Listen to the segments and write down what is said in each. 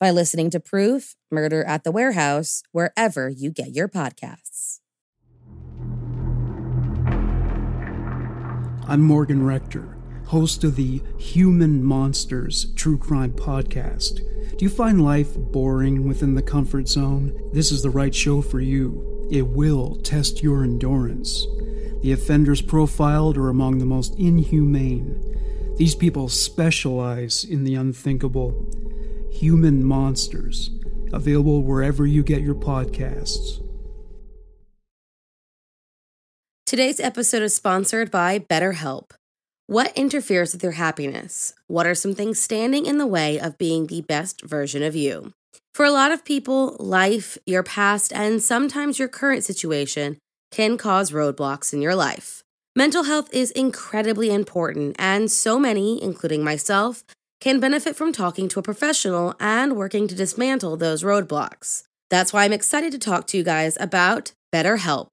by listening to Proof Murder at the Warehouse wherever you get your podcasts. I'm Morgan Rector, host of the Human Monsters True Crime Podcast. Do you find life boring within the comfort zone? This is the right show for you. It will test your endurance. The offenders profiled are among the most inhumane. These people specialize in the unthinkable. Human Monsters, available wherever you get your podcasts. Today's episode is sponsored by BetterHelp. What interferes with your happiness? What are some things standing in the way of being the best version of you? For a lot of people, life, your past, and sometimes your current situation can cause roadblocks in your life. Mental health is incredibly important, and so many, including myself, can benefit from talking to a professional and working to dismantle those roadblocks. That's why I'm excited to talk to you guys about BetterHelp.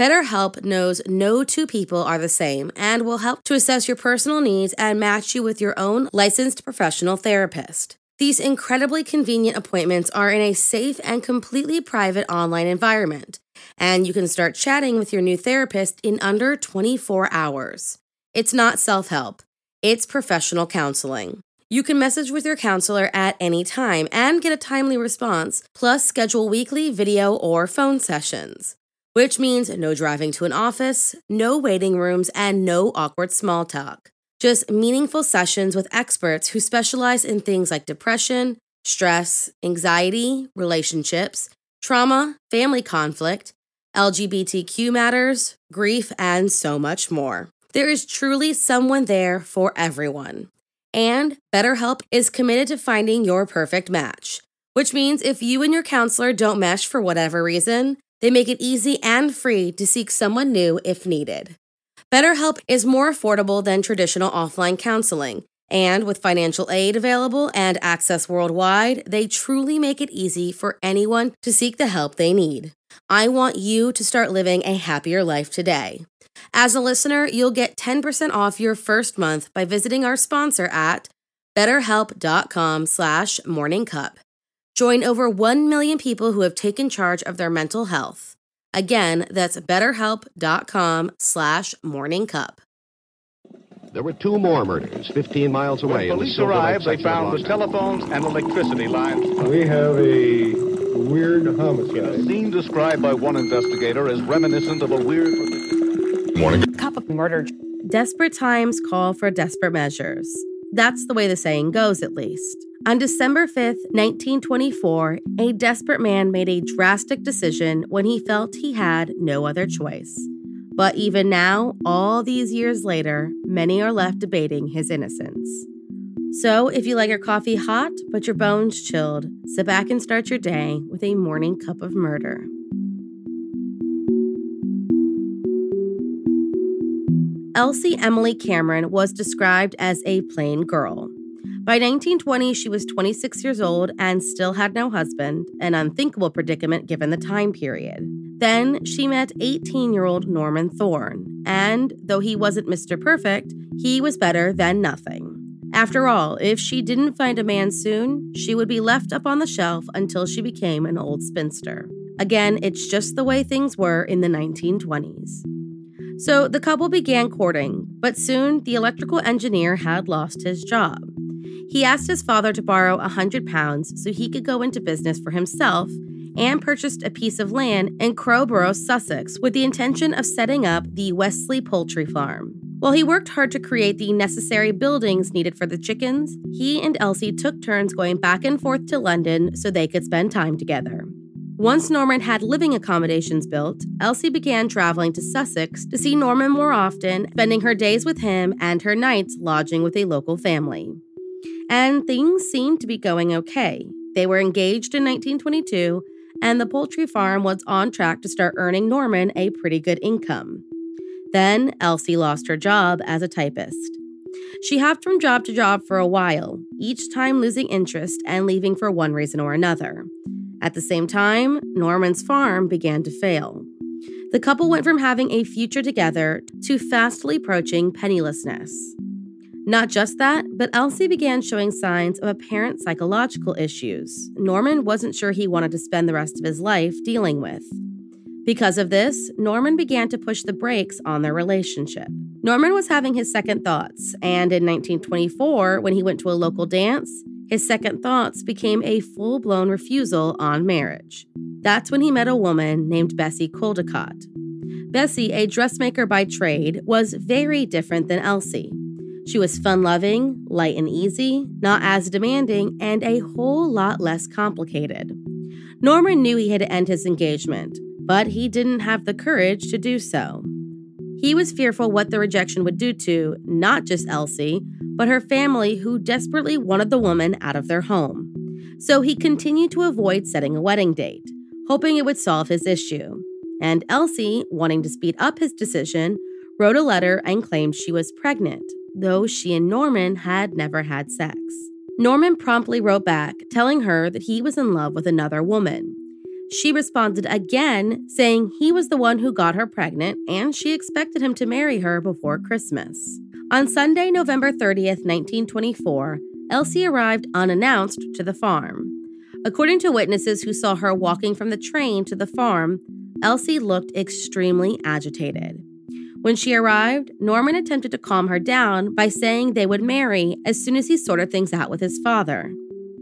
BetterHelp knows no two people are the same and will help to assess your personal needs and match you with your own licensed professional therapist. These incredibly convenient appointments are in a safe and completely private online environment, and you can start chatting with your new therapist in under 24 hours. It's not self help, it's professional counseling. You can message with your counselor at any time and get a timely response, plus schedule weekly video or phone sessions which means no driving to an office, no waiting rooms, and no awkward small talk. Just meaningful sessions with experts who specialize in things like depression, stress, anxiety, relationships, trauma, family conflict, LGBTQ matters, grief, and so much more. There is truly someone there for everyone. And BetterHelp is committed to finding your perfect match, which means if you and your counselor don't mesh for whatever reason, they make it easy and free to seek someone new if needed. BetterHelp is more affordable than traditional offline counseling, and with financial aid available and access worldwide, they truly make it easy for anyone to seek the help they need. I want you to start living a happier life today. As a listener, you'll get 10% off your first month by visiting our sponsor at betterhelp.com slash morningcup. Join over 1 million people who have taken charge of their mental health. Again, that's betterhelp.com slash morningcup. There were two more murders 15 miles away. When police arrived, they found the telephones and electricity lines. We have a weird homicide. In a scene described by one investigator as reminiscent of a weird... Morning. Cup of murder. Desperate times call for desperate measures. That's the way the saying goes, at least. On December 5th, 1924, a desperate man made a drastic decision when he felt he had no other choice. But even now, all these years later, many are left debating his innocence. So, if you like your coffee hot but your bones chilled, sit back and start your day with a morning cup of murder. Elsie Emily Cameron was described as a plain girl. By 1920, she was 26 years old and still had no husband, an unthinkable predicament given the time period. Then she met 18 year old Norman Thorne, and though he wasn't Mr. Perfect, he was better than nothing. After mm-hmm. all, if she didn't find a man soon, she would be left up on the shelf until she became an old spinster. Again, it's just the way things were in the 1920s. So the couple began courting, but soon the electrical engineer had lost his job. He asked his father to borrow a hundred pounds so he could go into business for himself and purchased a piece of land in Crowborough, Sussex, with the intention of setting up the Wesley Poultry Farm. While he worked hard to create the necessary buildings needed for the chickens, he and Elsie took turns going back and forth to London so they could spend time together. Once Norman had living accommodations built, Elsie began traveling to Sussex to see Norman more often, spending her days with him and her nights lodging with a local family. And things seemed to be going okay. They were engaged in 1922, and the poultry farm was on track to start earning Norman a pretty good income. Then Elsie lost her job as a typist. She hopped from job to job for a while, each time losing interest and leaving for one reason or another. At the same time, Norman's farm began to fail. The couple went from having a future together to fastly approaching pennilessness. Not just that, but Elsie began showing signs of apparent psychological issues Norman wasn't sure he wanted to spend the rest of his life dealing with. Because of this, Norman began to push the brakes on their relationship. Norman was having his second thoughts, and in 1924, when he went to a local dance, his second thoughts became a full blown refusal on marriage. That's when he met a woman named Bessie Caldecott. Bessie, a dressmaker by trade, was very different than Elsie. She was fun loving, light and easy, not as demanding, and a whole lot less complicated. Norman knew he had to end his engagement, but he didn't have the courage to do so. He was fearful what the rejection would do to not just Elsie, but her family who desperately wanted the woman out of their home. So he continued to avoid setting a wedding date, hoping it would solve his issue. And Elsie, wanting to speed up his decision, wrote a letter and claimed she was pregnant, though she and Norman had never had sex. Norman promptly wrote back, telling her that he was in love with another woman, she responded again, saying he was the one who got her pregnant and she expected him to marry her before Christmas. On Sunday, November 30th, 1924, Elsie arrived unannounced to the farm. According to witnesses who saw her walking from the train to the farm, Elsie looked extremely agitated. When she arrived, Norman attempted to calm her down by saying they would marry as soon as he sorted things out with his father.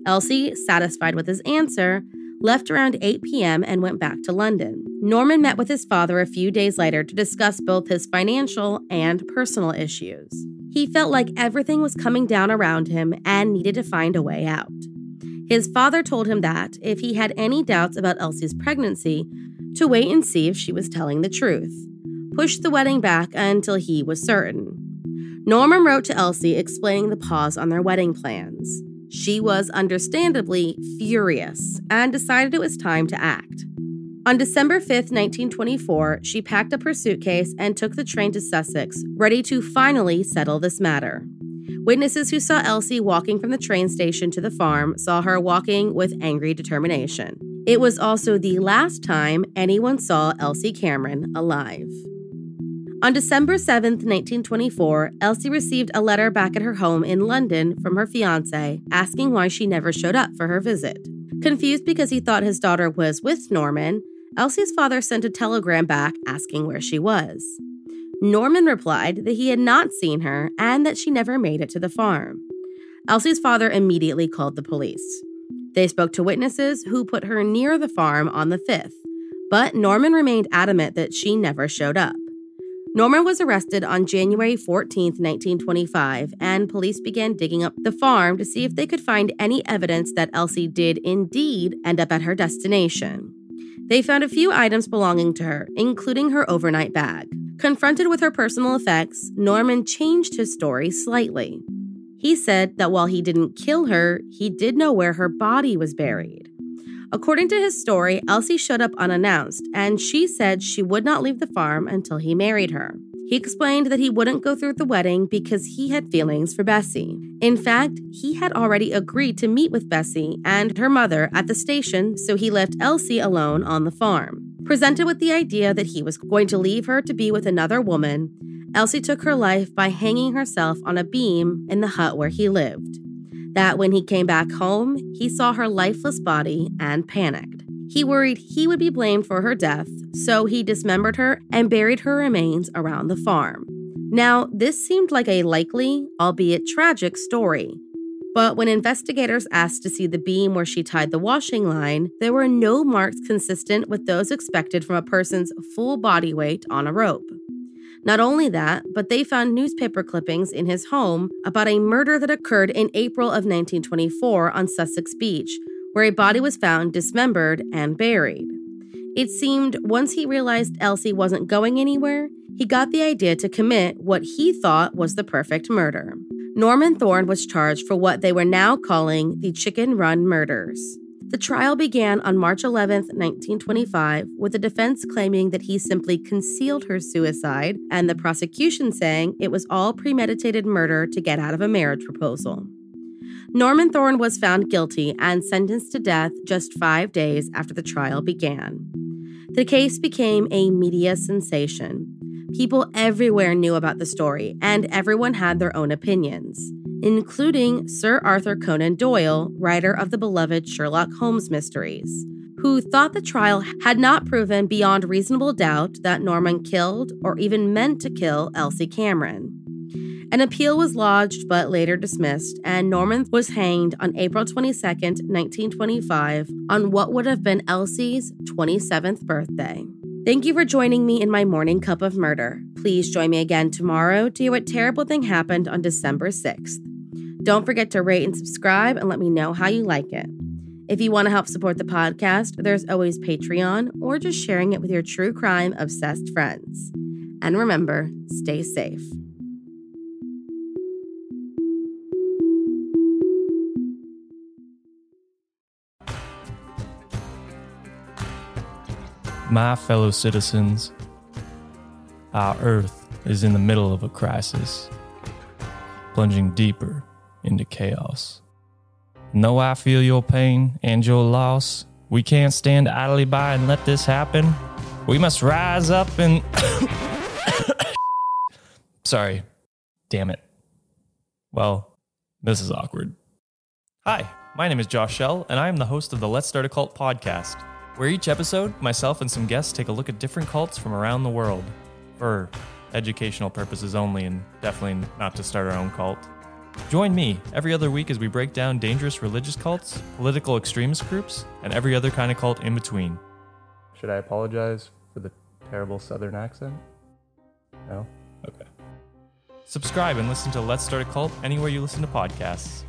Elsie, satisfied with his answer, left around 8 p.m. and went back to London. Norman met with his father a few days later to discuss both his financial and personal issues. He felt like everything was coming down around him and needed to find a way out. His father told him that if he had any doubts about Elsie's pregnancy, to wait and see if she was telling the truth. Push the wedding back until he was certain. Norman wrote to Elsie explaining the pause on their wedding plans. She was understandably furious and decided it was time to act. On December 5, 1924, she packed up her suitcase and took the train to Sussex, ready to finally settle this matter. Witnesses who saw Elsie walking from the train station to the farm saw her walking with angry determination. It was also the last time anyone saw Elsie Cameron alive. On December 7, 1924, Elsie received a letter back at her home in London from her fiance asking why she never showed up for her visit. Confused because he thought his daughter was with Norman, Elsie's father sent a telegram back asking where she was. Norman replied that he had not seen her and that she never made it to the farm. Elsie's father immediately called the police. They spoke to witnesses who put her near the farm on the 5th, but Norman remained adamant that she never showed up. Norman was arrested on January 14, 1925, and police began digging up the farm to see if they could find any evidence that Elsie did indeed end up at her destination. They found a few items belonging to her, including her overnight bag. Confronted with her personal effects, Norman changed his story slightly. He said that while he didn't kill her, he did know where her body was buried. According to his story, Elsie showed up unannounced, and she said she would not leave the farm until he married her. He explained that he wouldn't go through the wedding because he had feelings for Bessie. In fact, he had already agreed to meet with Bessie and her mother at the station, so he left Elsie alone on the farm. Presented with the idea that he was going to leave her to be with another woman, Elsie took her life by hanging herself on a beam in the hut where he lived. That when he came back home, he saw her lifeless body and panicked. He worried he would be blamed for her death, so he dismembered her and buried her remains around the farm. Now, this seemed like a likely, albeit tragic, story. But when investigators asked to see the beam where she tied the washing line, there were no marks consistent with those expected from a person's full body weight on a rope. Not only that, but they found newspaper clippings in his home about a murder that occurred in April of 1924 on Sussex Beach, where a body was found dismembered and buried. It seemed once he realized Elsie wasn't going anywhere, he got the idea to commit what he thought was the perfect murder. Norman Thorne was charged for what they were now calling the Chicken Run murders. The trial began on March 11, 1925, with the defense claiming that he simply concealed her suicide and the prosecution saying it was all premeditated murder to get out of a marriage proposal. Norman Thorne was found guilty and sentenced to death just five days after the trial began. The case became a media sensation. People everywhere knew about the story, and everyone had their own opinions, including Sir Arthur Conan Doyle, writer of the beloved Sherlock Holmes mysteries, who thought the trial had not proven beyond reasonable doubt that Norman killed or even meant to kill Elsie Cameron. An appeal was lodged but later dismissed, and Norman was hanged on April 22, 1925, on what would have been Elsie's 27th birthday. Thank you for joining me in my morning cup of murder. Please join me again tomorrow to hear what terrible thing happened on December 6th. Don't forget to rate and subscribe and let me know how you like it. If you want to help support the podcast, there's always Patreon or just sharing it with your true crime obsessed friends. And remember, stay safe. My fellow citizens, our Earth is in the middle of a crisis, plunging deeper into chaos. Though I feel your pain and your loss, we can't stand idly by and let this happen. We must rise up and. Sorry. Damn it. Well, this is awkward. Hi, my name is Josh Shell, and I am the host of the Let's Start a Cult podcast where each episode, myself and some guests take a look at different cults from around the world for educational purposes only, and definitely not to start our own cult. Join me every other week as we break down dangerous religious cults, political extremist groups, and every other kind of cult in between. Should I apologize for the terrible southern accent? No? Okay. Subscribe and listen to Let's Start a Cult anywhere you listen to podcasts.